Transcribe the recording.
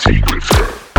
secret.